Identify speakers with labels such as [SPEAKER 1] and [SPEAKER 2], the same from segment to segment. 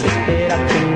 [SPEAKER 1] con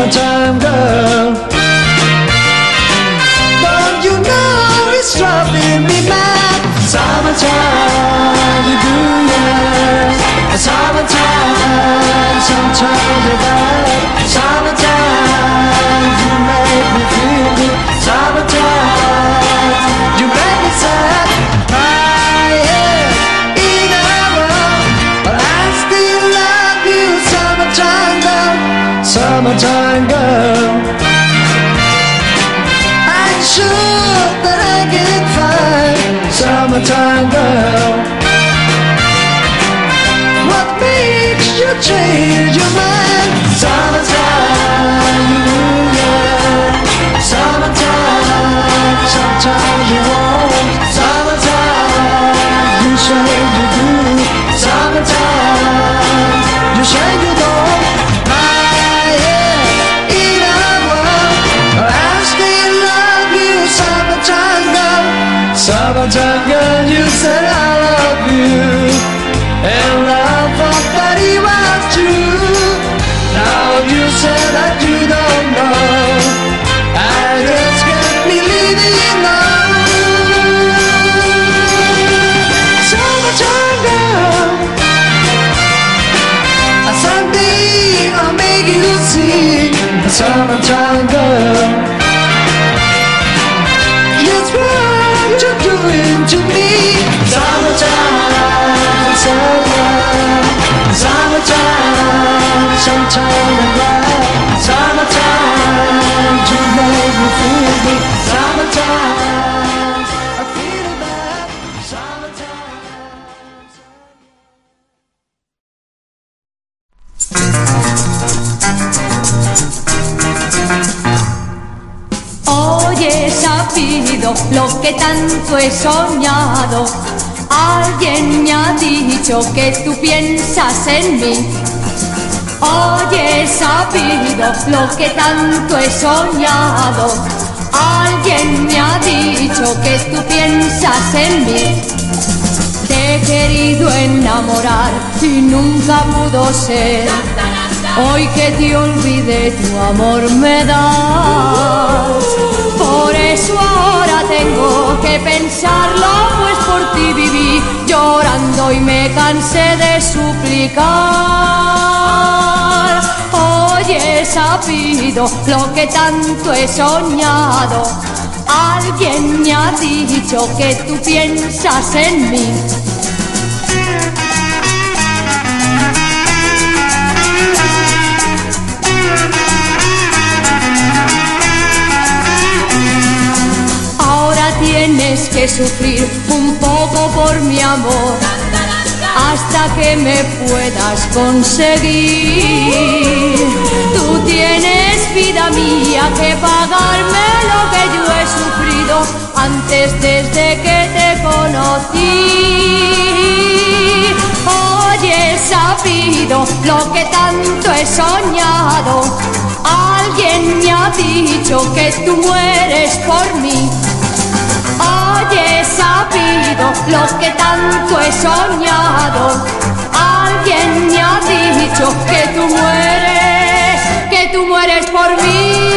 [SPEAKER 2] summertime girl. Don't you know it's driving me mad? Summertime, you do yeah. Summertime, sometimes you're bad. Summertime, you make me feel good. Summertime, you make me sad. summertime. valentine girl What makes you change your mind? Summertime, yeah Summertime, sometimes you won't. Summertime, you say you do Summertime, you say you do summertime girl. It's what you're doing to me. Summertime, summertime, summertime, sometime in. Summertime, to make me feel me. Summertime,
[SPEAKER 3] he sabido lo que tanto he soñado. Alguien me ha dicho que tú piensas en mí. Hoy he sabido lo que tanto he soñado. Alguien me ha dicho que tú piensas en mí. Te he querido enamorar y nunca pudo ser. Hoy que te olvidé, tu amor me das. Por eso ahora tengo que pensarlo, pues por ti viví llorando y me cansé de suplicar. Hoy he sabido lo que tanto he soñado. Alguien me ha dicho que tú piensas en mí. Tienes que sufrir un poco por mi amor hasta que me puedas conseguir. Tú tienes vida mía que pagarme lo que yo he sufrido antes desde que te conocí. Hoy he sabido lo que tanto he soñado. Alguien me ha dicho que tú mueres por mí. Hoy he sabido lo que tanto he soñado. Alguien me ha dicho que tú mueres, que tú mueres por mí.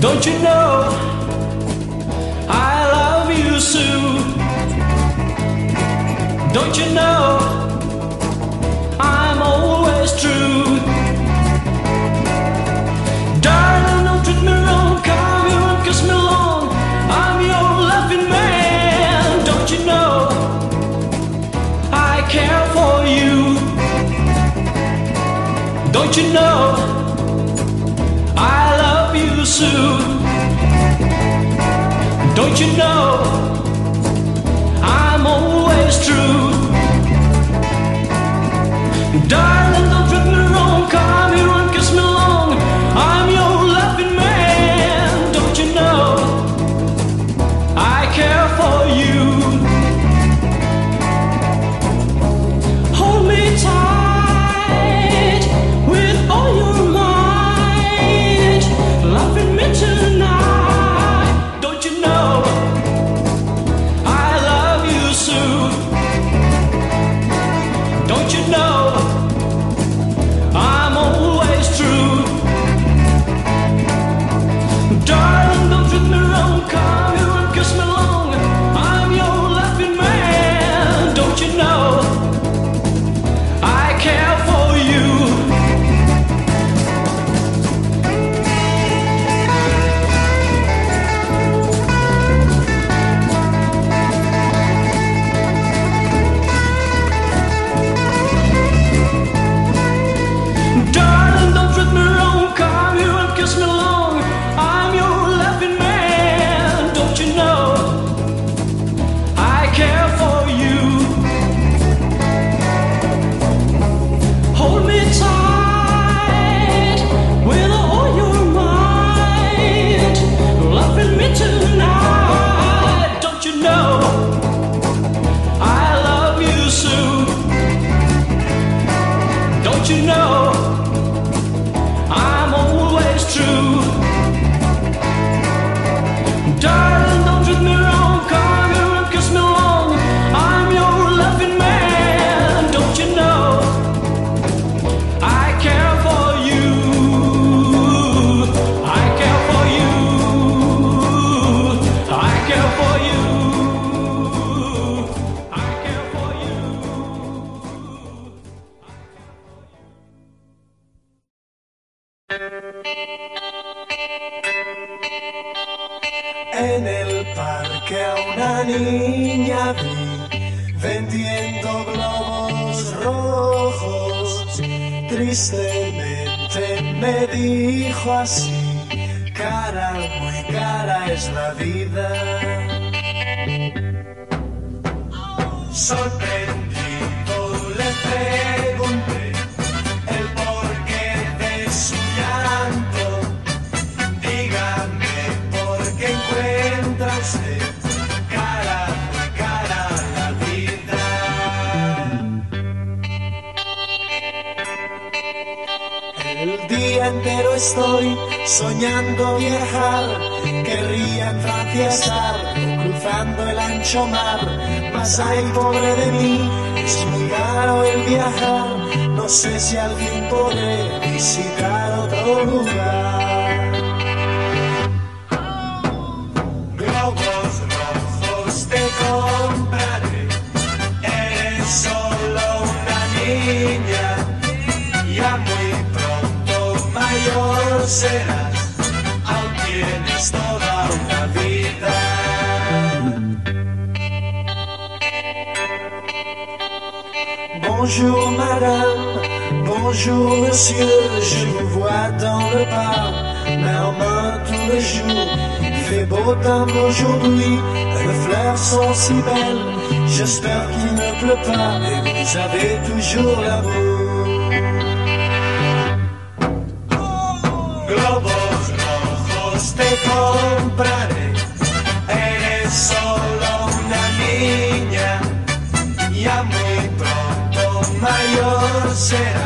[SPEAKER 4] Don't you know I love you, Sue? Don't you know I'm always true? Darling, don't treat me wrong. Come here and kiss me long. I'm your loving man. Don't you know I care for you? Don't you know? you know I'm always true?
[SPEAKER 2] estoy soñando viajar, querría trafiestar, cruzando el ancho mar, mas ay pobre de mí, es muy caro el viajar, no sé si alguien podré visitar otro lugar. Globos rojos te compran.
[SPEAKER 5] Bonjour madame, bonjour monsieur, je vous vois dans le bar, main tous les jours. Il fait beau temps aujourd'hui, les fleurs sont si belles, j'espère qu'il ne pleut pas. Et vous avez toujours l'amour. Te compraré, eres solo una niña, ya muy pronto mayor serás,